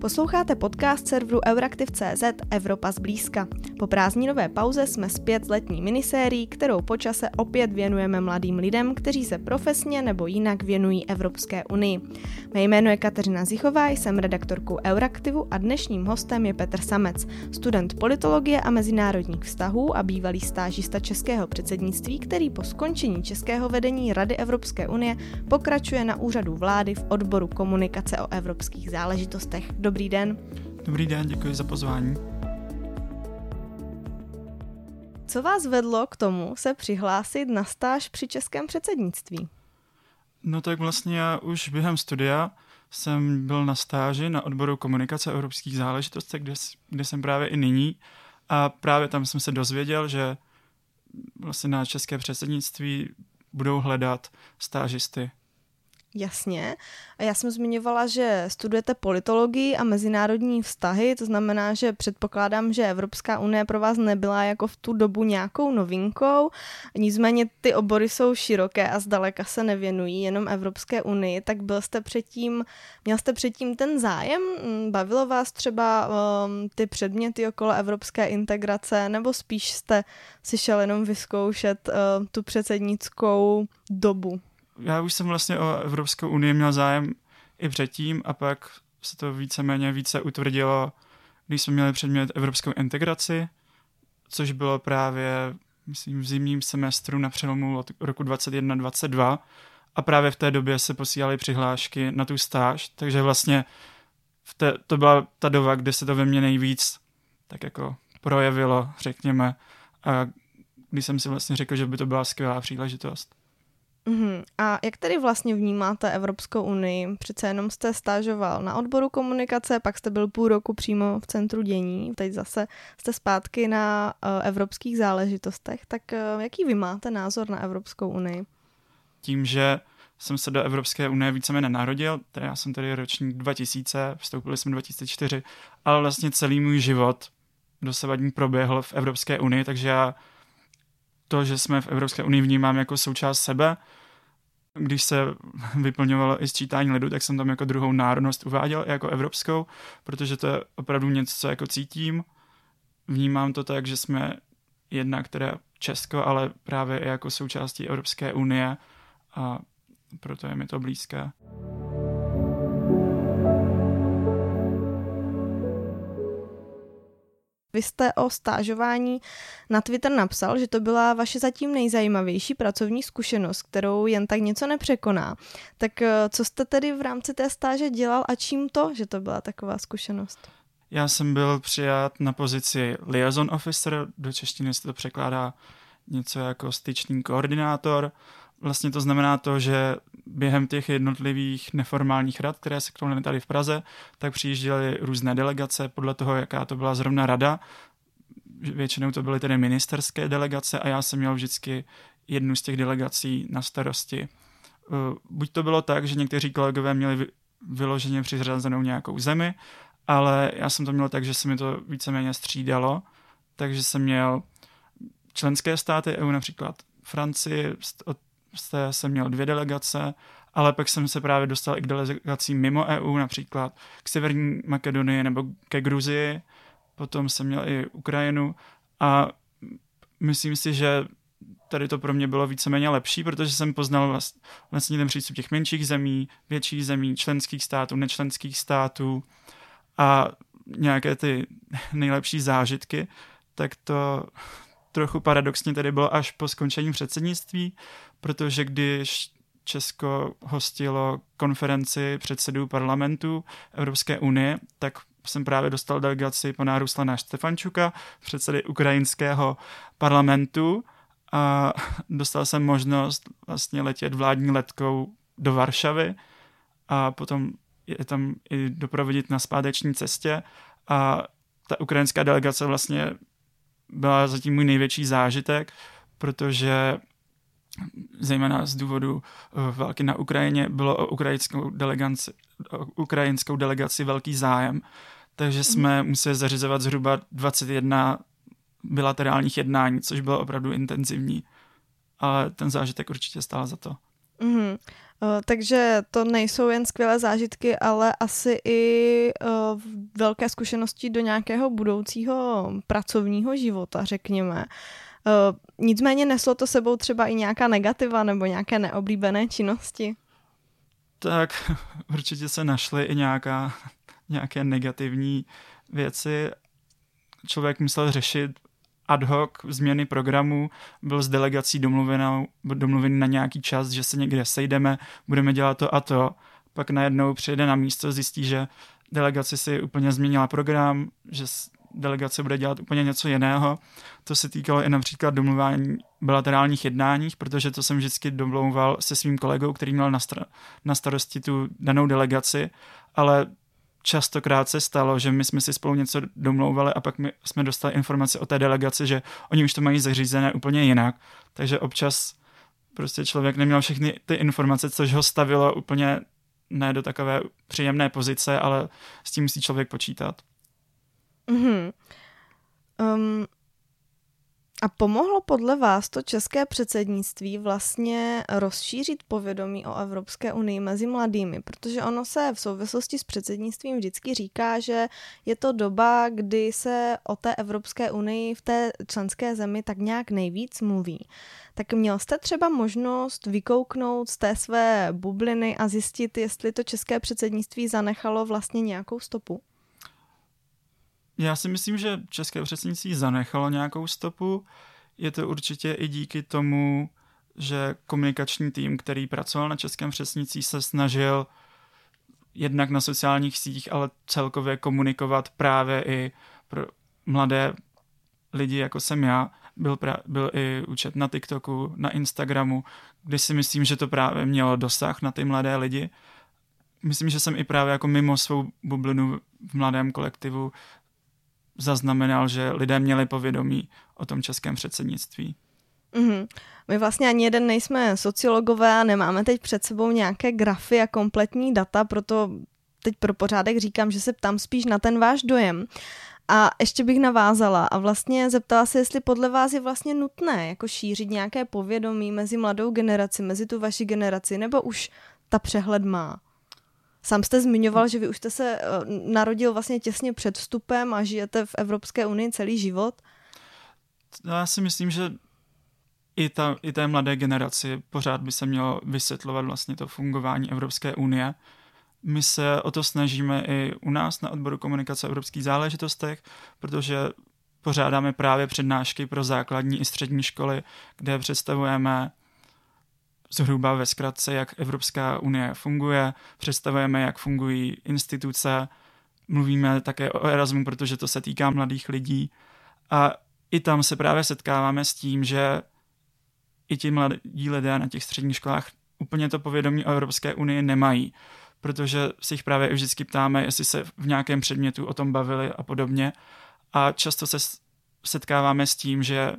Posloucháte podcast serveru Euraktiv.cz Evropa zblízka. Po prázdninové pauze jsme zpět s letní minisérií, kterou po čase opět věnujeme mladým lidem, kteří se profesně nebo jinak věnují Evropské unii. Mé jméno je Kateřina Zichová, jsem redaktorkou Euraktivu a dnešním hostem je Petr Samec, student politologie a mezinárodních vztahů a bývalý stážista českého předsednictví, který po skončení českého vedení Rady Evropské unie pokračuje na úřadu vlády v odboru komunikace o evropských záležitostech. Den. Dobrý den, děkuji za pozvání. Co vás vedlo k tomu se přihlásit na stáž při českém předsednictví? No tak vlastně já už během studia jsem byl na stáži na odboru komunikace evropských záležitostí, kde, kde jsem právě i nyní. A právě tam jsem se dozvěděl, že vlastně na české předsednictví budou hledat stážisty Jasně. A já jsem zmiňovala, že studujete politologii a mezinárodní vztahy, to znamená, že předpokládám, že Evropská unie pro vás nebyla jako v tu dobu nějakou novinkou. Nicméně ty obory jsou široké a zdaleka se nevěnují jenom Evropské unii, tak byl jste předtím, měl jste předtím ten zájem? Bavilo vás třeba um, ty předměty okolo evropské integrace, nebo spíš jste si šel jenom vyzkoušet uh, tu předsednickou dobu? Já už jsem vlastně o Evropskou unii měl zájem i předtím a pak se to víceméně více utvrdilo, když jsme měli předmět evropskou integraci, což bylo právě, myslím, v zimním semestru na přelomu roku 2021-2022 a právě v té době se posílaly přihlášky na tu stáž, takže vlastně v té, to byla ta doba, kde se to ve mně nejvíc tak jako projevilo, řekněme, a když jsem si vlastně řekl, že by to byla skvělá příležitost. Uhum. A jak tedy vlastně vnímáte Evropskou unii? Přece jenom jste stážoval na odboru komunikace, pak jste byl půl roku přímo v centru dění, teď zase jste zpátky na uh, evropských záležitostech. Tak uh, jaký vy máte názor na Evropskou unii? Tím, že jsem se do Evropské unie víceméně narodil, tedy já jsem tady ročník 2000, vstoupili jsme 2004, ale vlastně celý můj život dosavadní proběhl v Evropské unii, takže já to, že jsme v Evropské unii vnímám jako součást sebe. Když se vyplňovalo i sčítání lidu, tak jsem tam jako druhou národnost uváděl jako evropskou, protože to je opravdu něco, co jako cítím. Vnímám to tak, že jsme jedna, která Česko, ale právě i jako součástí Evropské unie a proto je mi to blízké. Vy jste o stážování na Twitter napsal, že to byla vaše zatím nejzajímavější pracovní zkušenost, kterou jen tak něco nepřekoná. Tak eh, co jste tedy v rámci té stáže dělal a čím to, že to byla taková zkušenost? Já jsem byl přijat na pozici liaison officer, do češtiny se to překládá něco jako styčný koordinátor Vlastně to znamená to, že během těch jednotlivých neformálních rad, které se konaly tady v Praze, tak přijížděly různé delegace podle toho, jaká to byla zrovna rada. Většinou to byly tedy ministerské delegace a já jsem měl vždycky jednu z těch delegací na starosti. Uh, buď to bylo tak, že někteří kolegové měli vyloženě přiřazenou nějakou zemi, ale já jsem to měl tak, že se mi to víceméně střídalo, takže jsem měl členské státy EU, například Francii, od jste, jsem měl dvě delegace, ale pak jsem se právě dostal i k delegacím mimo EU, například k Severní Makedonii nebo ke Gruzii, potom jsem měl i Ukrajinu a myslím si, že tady to pro mě bylo víceméně lepší, protože jsem poznal vlastně ten přístup těch menších zemí, větších zemí, členských států, nečlenských států a nějaké ty nejlepší zážitky, tak to trochu paradoxně tady bylo až po skončení předsednictví, protože když Česko hostilo konferenci předsedů parlamentu Evropské unie, tak jsem právě dostal delegaci pana Ruslana Štefančuka, předsedy ukrajinského parlamentu a dostal jsem možnost vlastně letět vládní letkou do Varšavy a potom je tam i doprovodit na zpáteční cestě. A ta ukrajinská delegace vlastně byla zatím můj největší zážitek, protože zejména z důvodu uh, války na Ukrajině, bylo o ukrajinskou delegaci, o ukrajinskou delegaci velký zájem, takže jsme mm. museli zařizovat zhruba 21 bilaterálních jednání, což bylo opravdu intenzivní, ale ten zážitek určitě stál za to. Mm-hmm. takže to nejsou jen skvělé zážitky, ale asi i velké zkušenosti do nějakého budoucího pracovního života, řekněme. Nicméně neslo to sebou třeba i nějaká negativa nebo nějaké neoblíbené činnosti? Tak určitě se našly i nějaká, nějaké negativní věci. Člověk musel řešit ad hoc změny programu, byl s delegací domluvený na nějaký čas, že se někde sejdeme, budeme dělat to a to. Pak najednou přijde na místo, zjistí, že delegace si úplně změnila program, že delegace bude dělat úplně něco jiného. To se týkalo i například domluvání bilaterálních jednáních, protože to jsem vždycky domlouval se svým kolegou, který měl na, star- na starosti tu danou delegaci, ale častokrát se stalo, že my jsme si spolu něco domlouvali a pak my jsme dostali informace o té delegaci, že oni už to mají zařízené úplně jinak. Takže občas prostě člověk neměl všechny ty informace, což ho stavilo úplně ne do takové příjemné pozice, ale s tím musí člověk počítat. Mm-hmm. Um, a pomohlo podle vás to české předsednictví vlastně rozšířit povědomí o Evropské unii mezi mladými? Protože ono se v souvislosti s předsednictvím vždycky říká, že je to doba, kdy se o té Evropské unii v té členské zemi tak nějak nejvíc mluví. Tak měl jste třeba možnost vykouknout z té své bubliny a zjistit, jestli to české předsednictví zanechalo vlastně nějakou stopu? Já si myslím, že české předsednictví zanechalo nějakou stopu. Je to určitě i díky tomu, že komunikační tým, který pracoval na českém předsednictví, se snažil jednak na sociálních sítích, ale celkově komunikovat právě i pro mladé lidi, jako jsem já. Byl, pra, byl i účet na TikToku, na Instagramu, kdy si myslím, že to právě mělo dosah na ty mladé lidi. Myslím, že jsem i právě jako mimo svou bublinu v mladém kolektivu zaznamenal, že lidé měli povědomí o tom českém předsednictví. Mm-hmm. My vlastně ani jeden nejsme sociologové a nemáme teď před sebou nějaké grafy a kompletní data, proto teď pro pořádek říkám, že se ptám spíš na ten váš dojem. A ještě bych navázala a vlastně zeptala se, jestli podle vás je vlastně nutné jako šířit nějaké povědomí mezi mladou generaci, mezi tu vaši generaci, nebo už ta přehled má? Sám jste zmiňoval, že vy už jste se eh, narodil vlastně těsně před vstupem a žijete v Evropské unii celý život. No, já si myslím, že i, ta, i té mladé generaci pořád by se mělo vysvětlovat vlastně to fungování Evropské unie. My se o to snažíme i u nás na odboru komunikace evropských záležitostech, protože pořádáme právě přednášky pro základní i střední školy, kde představujeme zhruba ve zkratce, jak Evropská unie funguje, představujeme, jak fungují instituce, mluvíme také o Erasmu, protože to se týká mladých lidí a i tam se právě setkáváme s tím, že i ti mladí lidé na těch středních školách úplně to povědomí o Evropské unii nemají, protože si jich právě vždycky ptáme, jestli se v nějakém předmětu o tom bavili a podobně. A často se setkáváme s tím, že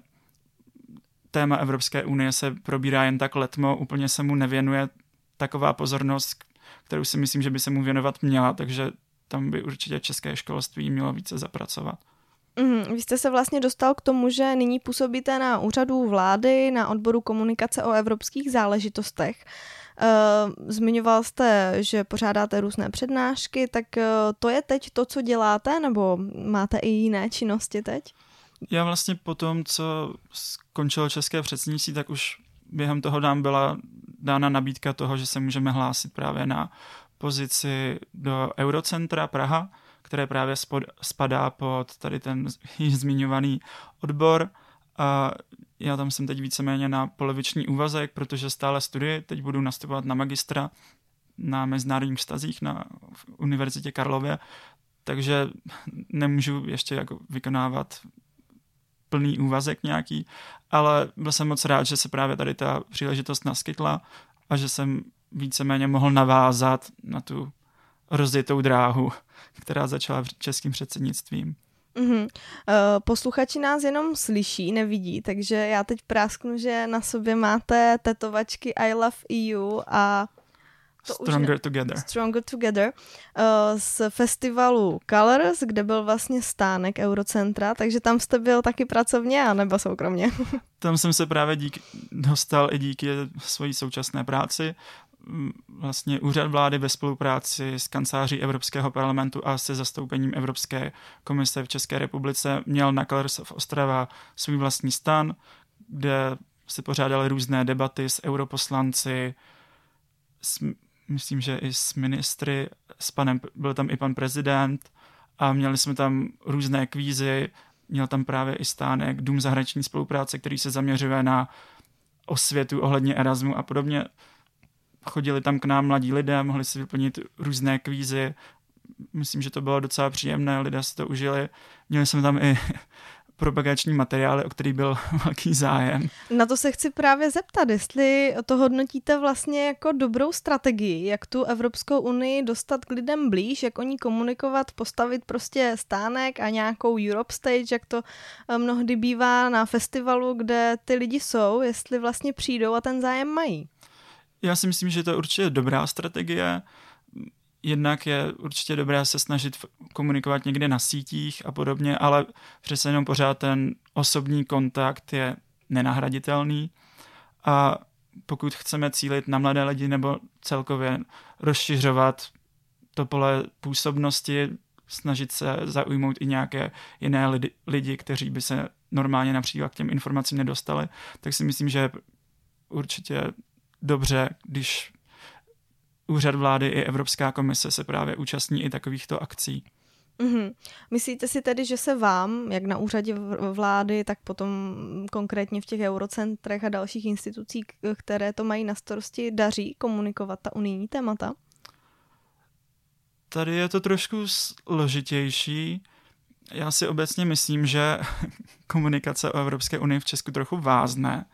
téma Evropské unie se probírá jen tak letmo, úplně se mu nevěnuje taková pozornost, kterou si myslím, že by se mu věnovat měla, takže tam by určitě české školství mělo více zapracovat. Mm, vy jste se vlastně dostal k tomu, že nyní působíte na úřadu vlády, na odboru komunikace o evropských záležitostech. Uh, zmiňoval jste, že pořádáte různé přednášky, tak uh, to je teď to, co děláte, nebo máte i jiné činnosti teď? Já vlastně po tom, co skončilo české předsednictví, tak už během toho nám byla dána nabídka toho, že se můžeme hlásit právě na pozici do Eurocentra Praha, které právě spod, spadá pod tady ten již zmiňovaný odbor. A já tam jsem teď víceméně na poloviční úvazek, protože stále studuji, teď budu nastupovat na magistra na mezinárodních vztazích na Univerzitě Karlově, takže nemůžu ještě jako vykonávat plný úvazek nějaký, ale byl jsem moc rád, že se právě tady ta příležitost naskytla a že jsem víceméně mohl navázat na tu rozjetou dráhu, která začala českým předsednictvím. Mm-hmm. Posluchači nás jenom slyší, nevidí, takže já teď prásknu, že na sobě máte tetovačky I love EU a to Stronger už, Together. Stronger Together uh, z festivalu Colors, kde byl vlastně stánek Eurocentra, takže tam jste byl taky pracovně a nebo soukromně? tam jsem se právě dík, dostal i díky svojí současné práci. vlastně úřad vlády ve spolupráci s kanceláří Evropského parlamentu a se zastoupením Evropské komise v České republice měl na Colors of Ostrava svůj vlastní stan, kde se pořádaly různé debaty s europoslanci, s, myslím, že i s ministry, s panem, byl tam i pan prezident a měli jsme tam různé kvízy, měl tam právě i stánek Dům zahraniční spolupráce, který se zaměřuje na osvětu ohledně Erasmu a podobně. Chodili tam k nám mladí lidé, mohli si vyplnit různé kvízy. Myslím, že to bylo docela příjemné, lidé si to užili. Měli jsme tam i propagační materiály, o který byl velký zájem. Na to se chci právě zeptat, jestli to hodnotíte vlastně jako dobrou strategii, jak tu Evropskou unii dostat k lidem blíž, jak o ní komunikovat, postavit prostě stánek a nějakou Europe Stage, jak to eh, mnohdy bývá na festivalu, kde ty lidi jsou, jestli vlastně přijdou a ten zájem mají. Já si myslím, že to je určitě dobrá strategie jednak je určitě dobré se snažit komunikovat někde na sítích a podobně, ale přece jenom pořád ten osobní kontakt je nenahraditelný. A pokud chceme cílit na mladé lidi nebo celkově rozšiřovat to pole působnosti, snažit se zaujmout i nějaké jiné lidi, lidi, kteří by se normálně například k těm informacím nedostali, tak si myslím, že je určitě dobře, když úřad vlády i Evropská komise se právě účastní i takovýchto akcí. Mm-hmm. Myslíte si tedy, že se vám, jak na úřadě vlády, tak potom konkrétně v těch eurocentrech a dalších institucích, které to mají na starosti, daří komunikovat ta unijní témata? Tady je to trošku složitější. Já si obecně myslím, že komunikace o Evropské unii v Česku trochu vázne,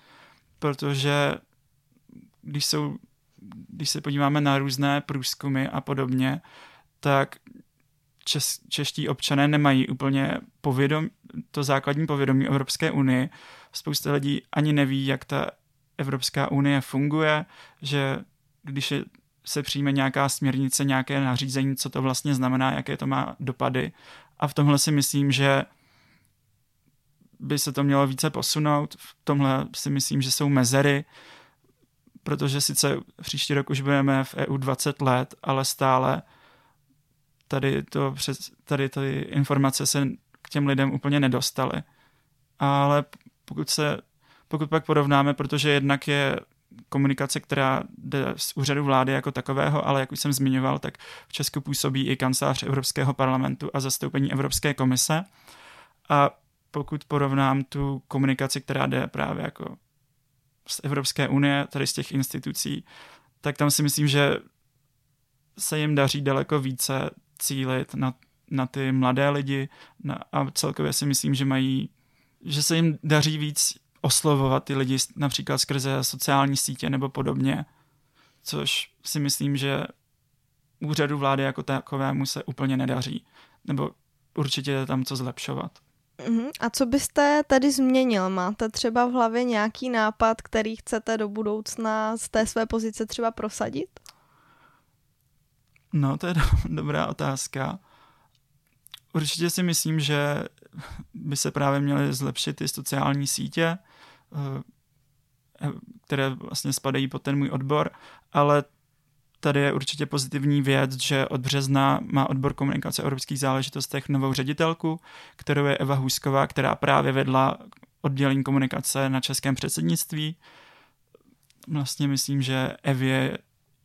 protože když jsou když se podíváme na různé průzkumy a podobně, tak čes, čeští občané nemají úplně povědom, to základní povědomí Evropské unii. Spousta lidí ani neví, jak ta Evropská unie funguje, že když je, se přijme nějaká směrnice, nějaké nařízení, co to vlastně znamená, jaké to má dopady. A v tomhle si myslím, že by se to mělo více posunout. V tomhle si myslím, že jsou mezery protože sice příští rok už budeme v EU 20 let, ale stále tady, to přes, tady ty informace se k těm lidem úplně nedostaly. Ale pokud se, pokud pak porovnáme, protože jednak je komunikace, která jde z úřadu vlády jako takového, ale jak už jsem zmiňoval, tak v Česku působí i kancelář Evropského parlamentu a zastoupení Evropské komise. A pokud porovnám tu komunikaci, která jde právě jako z Evropské unie, tady z těch institucí, tak tam si myslím, že se jim daří daleko více cílit na, na ty mladé lidi na, a celkově si myslím, že mají, že se jim daří víc oslovovat ty lidi například skrze sociální sítě nebo podobně, což si myslím, že úřadu vlády jako takovému se úplně nedaří, nebo určitě je tam co zlepšovat. Uh-huh. A co byste tedy změnil? Máte třeba v hlavě nějaký nápad, který chcete do budoucna z té své pozice třeba prosadit? No, to je do, dobrá otázka. Určitě si myslím, že by se právě měly zlepšit ty sociální sítě, eh, které vlastně spadají pod ten můj odbor, ale tady je určitě pozitivní věc, že od března má odbor komunikace o evropských záležitostech novou ředitelku, kterou je Eva Husková, která právě vedla oddělení komunikace na českém předsednictví. Vlastně myslím, že Evě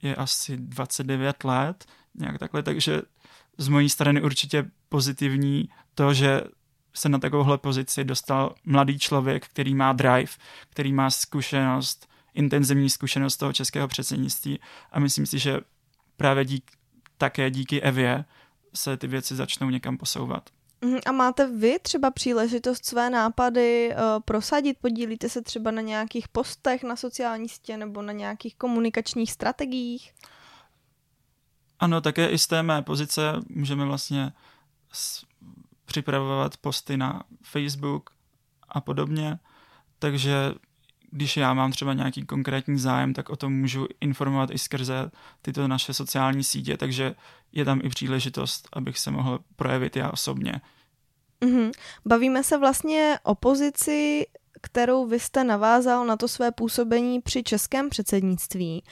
je asi 29 let, nějak takhle, takže z mojí strany určitě pozitivní to, že se na takovouhle pozici dostal mladý člověk, který má drive, který má zkušenost intenzivní zkušenost toho českého předsednictví a myslím si, že právě dík, také díky Evě se ty věci začnou někam posouvat. Mhm, a máte vy třeba příležitost své nápady uh, prosadit? Podílíte se třeba na nějakých postech na sociální sítě nebo na nějakých komunikačních strategiích? Ano, také i z té mé pozice můžeme vlastně s, připravovat posty na Facebook a podobně, takže když já mám třeba nějaký konkrétní zájem, tak o tom můžu informovat i skrze tyto naše sociální sítě, takže je tam i příležitost, abych se mohl projevit já osobně. Mm-hmm. Bavíme se vlastně o pozici, kterou vy jste navázal na to své působení při českém předsednictví.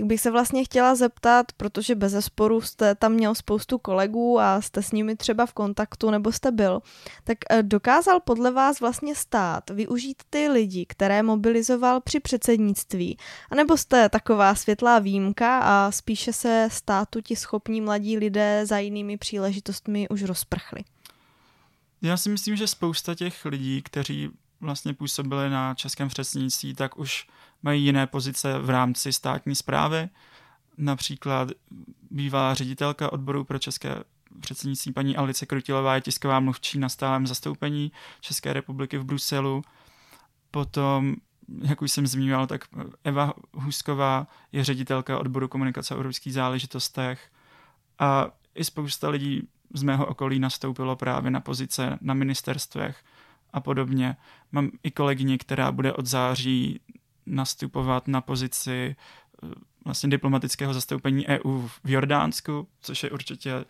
Tak bych se vlastně chtěla zeptat, protože bez zesporu jste tam měl spoustu kolegů a jste s nimi třeba v kontaktu nebo jste byl, tak eh, dokázal podle vás vlastně stát využít ty lidi, které mobilizoval při předsednictví? A nebo jste taková světlá výjimka a spíše se státu ti schopní mladí lidé za jinými příležitostmi už rozprchli? Já si myslím, že spousta těch lidí, kteří vlastně působili na českém předsednictví, tak už mají jiné pozice v rámci státní zprávy. Například bývalá ředitelka odboru pro české předsednictví paní Alice Krutilová je tisková mluvčí na stálem zastoupení České republiky v Bruselu. Potom, jak už jsem zmínil, tak Eva Husková je ředitelka odboru komunikace o evropských záležitostech a i spousta lidí z mého okolí nastoupilo právě na pozice na ministerstvech a podobně. Mám i kolegyni, která bude od září nastupovat na pozici eh, vlastně diplomatického zastoupení EU v Jordánsku, což je určitě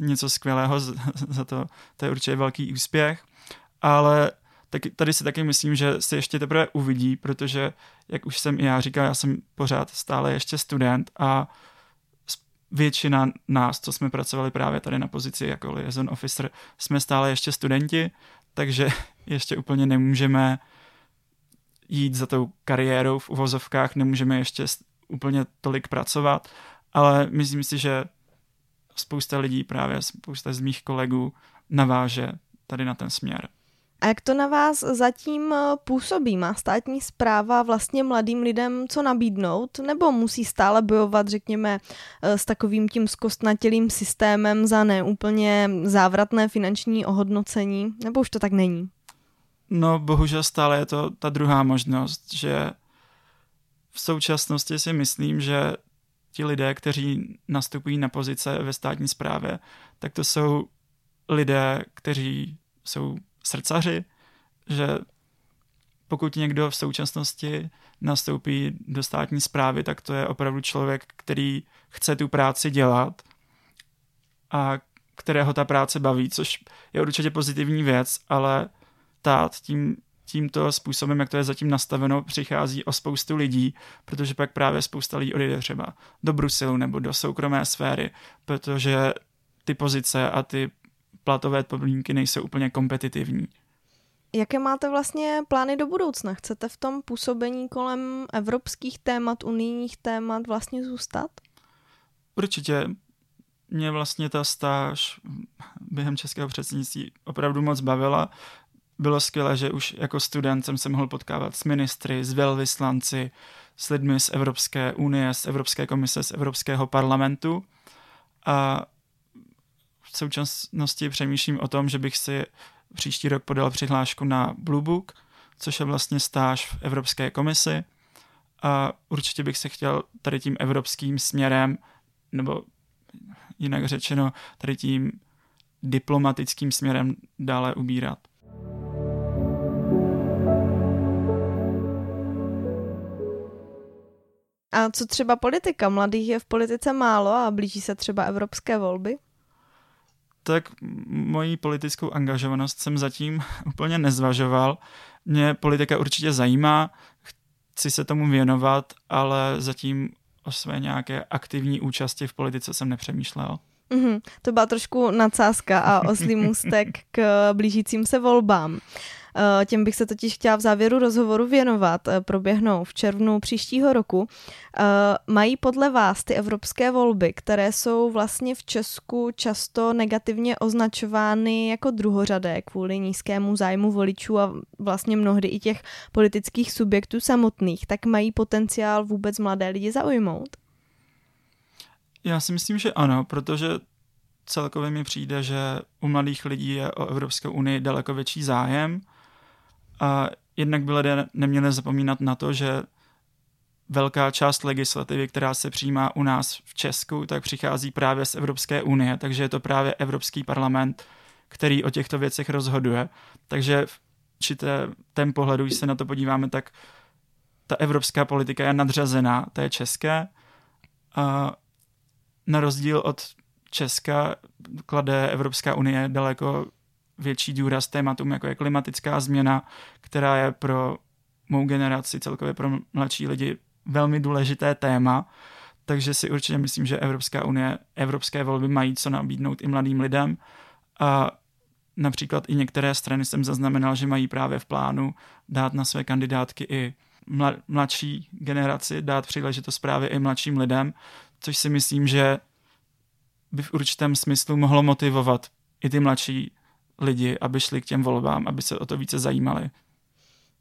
něco skvělého, za to, to je určitě velký úspěch, ale tak tady si taky myslím, že se ještě teprve uvidí, protože, jak už jsem i já říkal, já jsem pořád stále ještě student a většina nás, co jsme pracovali právě tady na pozici jako liaison officer, jsme stále ještě studenti, takže ještě úplně nemůžeme jít za tou kariérou v uvozovkách, nemůžeme ještě úplně tolik pracovat, ale myslím si, že spousta lidí, právě spousta z mých kolegů naváže tady na ten směr. A jak to na vás zatím eh, působí? Má státní zpráva vlastně mladým lidem co nabídnout? Nebo musí stále bojovat, řekněme, eh, s takovým tím zkostnatělým systémem za neúplně závratné finanční ohodnocení? Nebo už to tak není? No, bohužel stále je to ta druhá možnost, že v současnosti si myslím, že ti lidé, kteří nastupují na pozice ve státní správě, tak to jsou lidé, kteří jsou srdcaři, že pokud někdo v současnosti nastoupí do státní zprávy, tak to je opravdu člověk, který chce tu práci dělat a kterého ta práce baví, což je určitě pozitivní věc, ale tát tím, tímto způsobem, jak to je zatím nastaveno, přichází o spoustu lidí, protože pak právě spousta lidí odejde třeba do Bruselu nebo do soukromé sféry, protože ty pozice a ty platové podmínky nejsou úplně kompetitivní. Jaké máte vlastně plány do budoucna? Chcete v tom působení kolem evropských témat, unijních témat vlastně zůstat? Určitě. Mě vlastně ta stáž během českého předsednictví opravdu moc bavila. Bylo skvělé, že už jako student jsem se mohl potkávat s ministry, s velvyslanci, s lidmi z Evropské unie, z Evropské komise, z Evropského parlamentu. A v současnosti přemýšlím o tom, že bych si příští rok podal přihlášku na Blue Book, což je vlastně stáž v Evropské komisi a určitě bych se chtěl tady tím evropským směrem, nebo jinak řečeno, tady tím diplomatickým směrem dále ubírat. A co třeba politika? Mladých je v politice málo a blíží se třeba evropské volby? tak moji politickou angažovanost jsem zatím úplně nezvažoval. Mě politika určitě zajímá, chci se tomu věnovat, ale zatím o své nějaké aktivní účasti v politice jsem nepřemýšlel. Mm-hmm, to byla trošku nadsázka a oslý můstek k blížícím se volbám. Eh, těm bych se totiž chtěla v závěru rozhovoru věnovat. Eh, proběhnou v červnu příštího roku. Eh, mají podle vás ty evropské volby, které jsou vlastně v Česku často negativně označovány jako druhořadé kvůli nízkému zájmu voličů a vlastně mnohdy i těch politických subjektů samotných, tak mají potenciál vůbec mladé lidi zaujmout? Já si myslím, že ano, protože celkově mi přijde, že u mladých lidí je o Evropskou unii daleko větší zájem a jednak by lidé neměli zapomínat na to, že velká část legislativy, která se přijímá u nás v Česku, tak přichází právě z Evropské unie, takže je to právě Evropský parlament, který o těchto věcech rozhoduje. Takže v tém pohledu, když se na to podíváme, tak ta evropská politika je nadřazená té české. A na rozdíl od Česka klade Evropská unie daleko větší důraz tématům, jako je klimatická změna, která je pro mou generaci, celkově pro mladší lidi velmi důležité téma, takže si určitě myslím, že Evropská unie, evropské volby mají co nabídnout i mladým lidem. A například i některé strany jsem zaznamenal, že mají právě v plánu dát na své kandidátky i mladší generaci, dát příležitost právě i mladším lidem, což si myslím, že by v určitém smyslu mohlo motivovat i ty mladší lidi, aby šli k těm volbám, aby se o to více zajímali.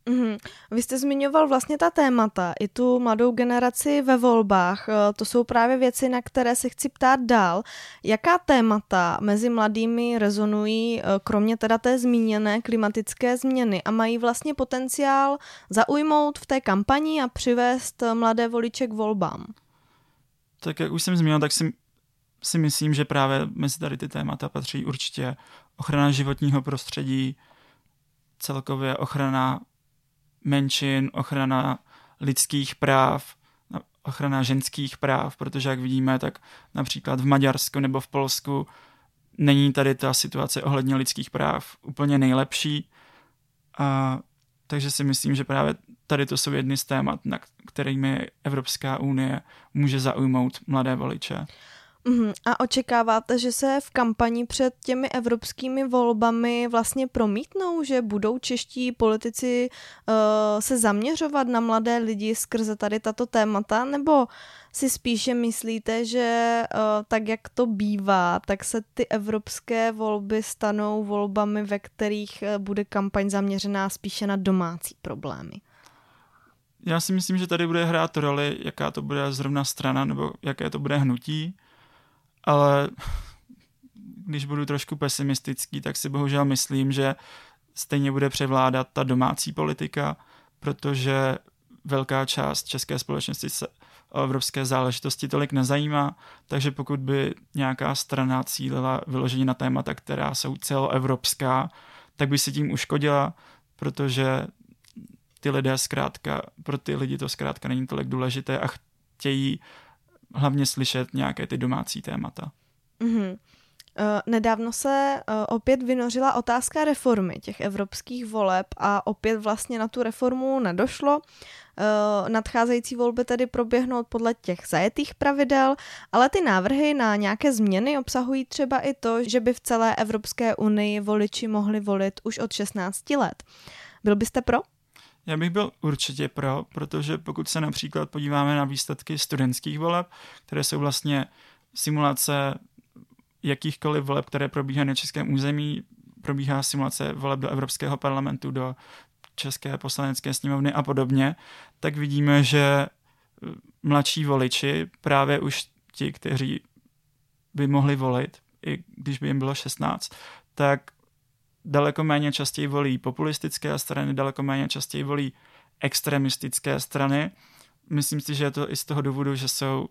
Mm-hmm. Vy jste zmiňoval vlastně ta témata, i tu mladou generaci ve volbách. Eh, to jsou právě věci, na které se chci ptát dál. Jaká témata mezi mladými rezonují, eh, kromě teda té zmíněné klimatické změny a mají vlastně potenciál zaujmout v té kampani a přivést eh, mladé voliče k volbám? Tak jak už jsem zmínil, tak si, si myslím, že právě mezi tady ty témata patří určitě ochrana životního prostředí, celkově ochrana menšin, ochrana lidských práv, ochrana ženských práv, protože jak vidíme, tak například v Maďarsku nebo v Polsku není tady ta situace ohledně lidských práv úplně nejlepší. A, takže si myslím, že právě tady to jsou jedny z témat, na kterými Evropská unie může zaujmout mladé voliče. Uhum. A očekáváte, že se v kampani před těmi evropskými volbami vlastně promítnou, že budou čeští politici uh, se zaměřovat na mladé lidi skrze tady tato témata, nebo si spíše myslíte, že uh, tak, jak to bývá, tak se ty evropské volby stanou volbami, ve kterých uh, bude kampaň zaměřená spíše na domácí problémy? Já si myslím, že tady bude hrát roli, jaká to bude zrovna strana nebo jaké to bude hnutí ale když budu trošku pesimistický, tak si bohužel myslím, že stejně bude převládat ta domácí politika, protože velká část české společnosti se o evropské záležitosti tolik nezajímá, takže pokud by nějaká strana cílila vyložení na témata, která jsou celoevropská, tak by si tím uškodila, protože ty lidé zkrátka, pro ty lidi to zkrátka není tolik důležité a chtějí hlavně slyšet nějaké ty domácí témata. Mm-hmm. Nedávno se uh, opět vynořila otázka reformy těch evropských voleb a opět vlastně na tu reformu nedošlo. Uh, nadcházející volby tedy proběhnou podle těch zajetých pravidel, ale ty návrhy na nějaké změny obsahují třeba i to, že by v celé Evropské unii voliči mohli volit už od 16 let. Byl byste pro? Já bych byl určitě pro, protože pokud se například podíváme na výsledky studentských voleb, které jsou vlastně simulace jakýchkoliv voleb, které probíhají na českém území, probíhá simulace voleb do Evropského parlamentu, do České poslanecké sněmovny a podobně, tak vidíme, že mladší voliči, právě už ti, kteří by mohli volit, i když by jim bylo 16, tak daleko méně častěji volí populistické strany, daleko méně častěji volí extremistické strany. Myslím si, že je to i z toho důvodu, že jsou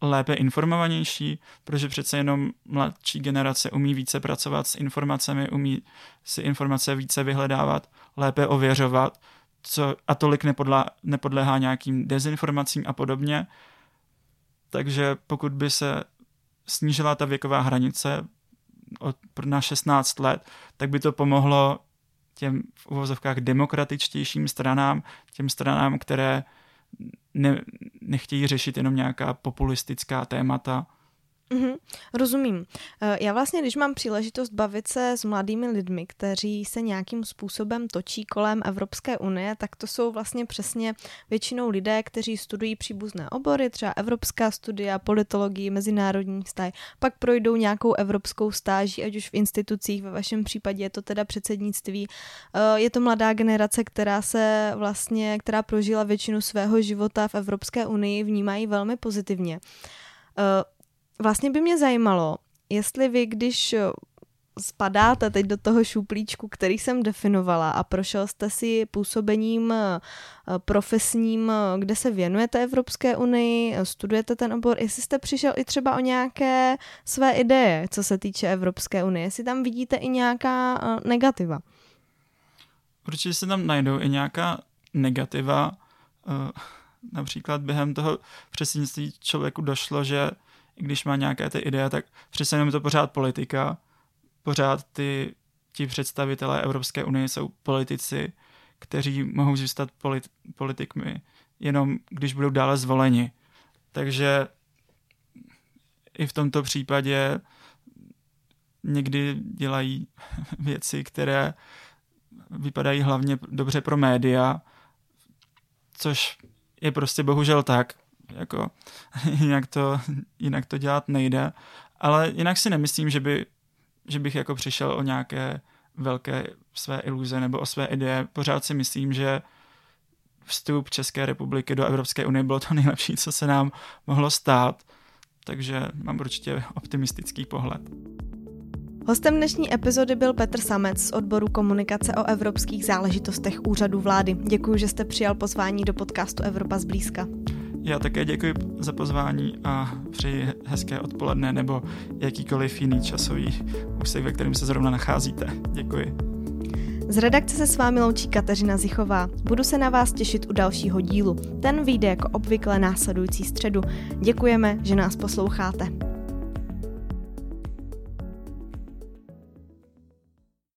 lépe informovanější, protože přece jenom mladší generace umí více pracovat s informacemi, umí si informace více vyhledávat, lépe ověřovat, co, a tolik nepodlá, nepodléhá nějakým dezinformacím a podobně. Takže pokud by se snížila ta věková hranice, od, na 16 let, tak by to pomohlo těm v uvozovkách demokratičtějším stranám, těm stranám, které ne, nechtějí řešit jenom nějaká populistická témata, Mm-hmm, rozumím. Eh, já vlastně, když mám příležitost bavit se s mladými lidmi, kteří se nějakým způsobem točí kolem Evropské unie, tak to jsou vlastně přesně většinou lidé, kteří studují příbuzné obory, třeba evropská studia, politologii, mezinárodní vztahy, pak projdou nějakou evropskou stáží, ať už v institucích, ve vašem případě je to teda předsednictví. Eh, je to mladá generace, která se vlastně, která prožila většinu svého života v Evropské unii, vnímají velmi pozitivně. Vlastně by mě zajímalo, jestli vy, když eh, spadáte teď do toho šuplíčku, který jsem definovala a prošel jste si působením eh, profesním, eh, kde se věnujete Evropské unii, studujete ten obor, jestli jste přišel i třeba o nějaké své ideje, co se týče Evropské unie, jestli tam vidíte i nějaká negativa. Určitě se tam najdou i nějaká negativa. Například během toho předsednictví člověku došlo, že když má nějaké ty ideje, tak přece jenom to pořád politika, pořád ty ti představitelé Evropské unie jsou politici, kteří mohou zůstat polit, politikmi jenom když budou dále zvoleni. Takže i v tomto případě někdy dělají věci, které vypadají hlavně dobře pro média, což je prostě bohužel tak. Jako, jinak, to, jinak to dělat nejde. Ale jinak si nemyslím, že, by, že bych jako přišel o nějaké velké své iluze nebo o své ideje. Pořád si myslím, že vstup České republiky do Evropské unie bylo to nejlepší, co se nám mohlo stát. Takže mám určitě optimistický pohled. Hostem dnešní epizody byl Petr Samec z odboru komunikace o evropských záležitostech úřadu vlády. Děkuji, že jste přijal pozvání do podcastu Evropa zblízka. Já také děkuji za pozvání a přeji hezké odpoledne nebo jakýkoliv jiný časový úsek, ve kterém se zrovna nacházíte. Děkuji. Z redakce se s vámi loučí Kateřina Zichová. Budu se na vás těšit u dalšího dílu. Ten vyjde jako obvykle následující středu. Děkujeme, že nás posloucháte.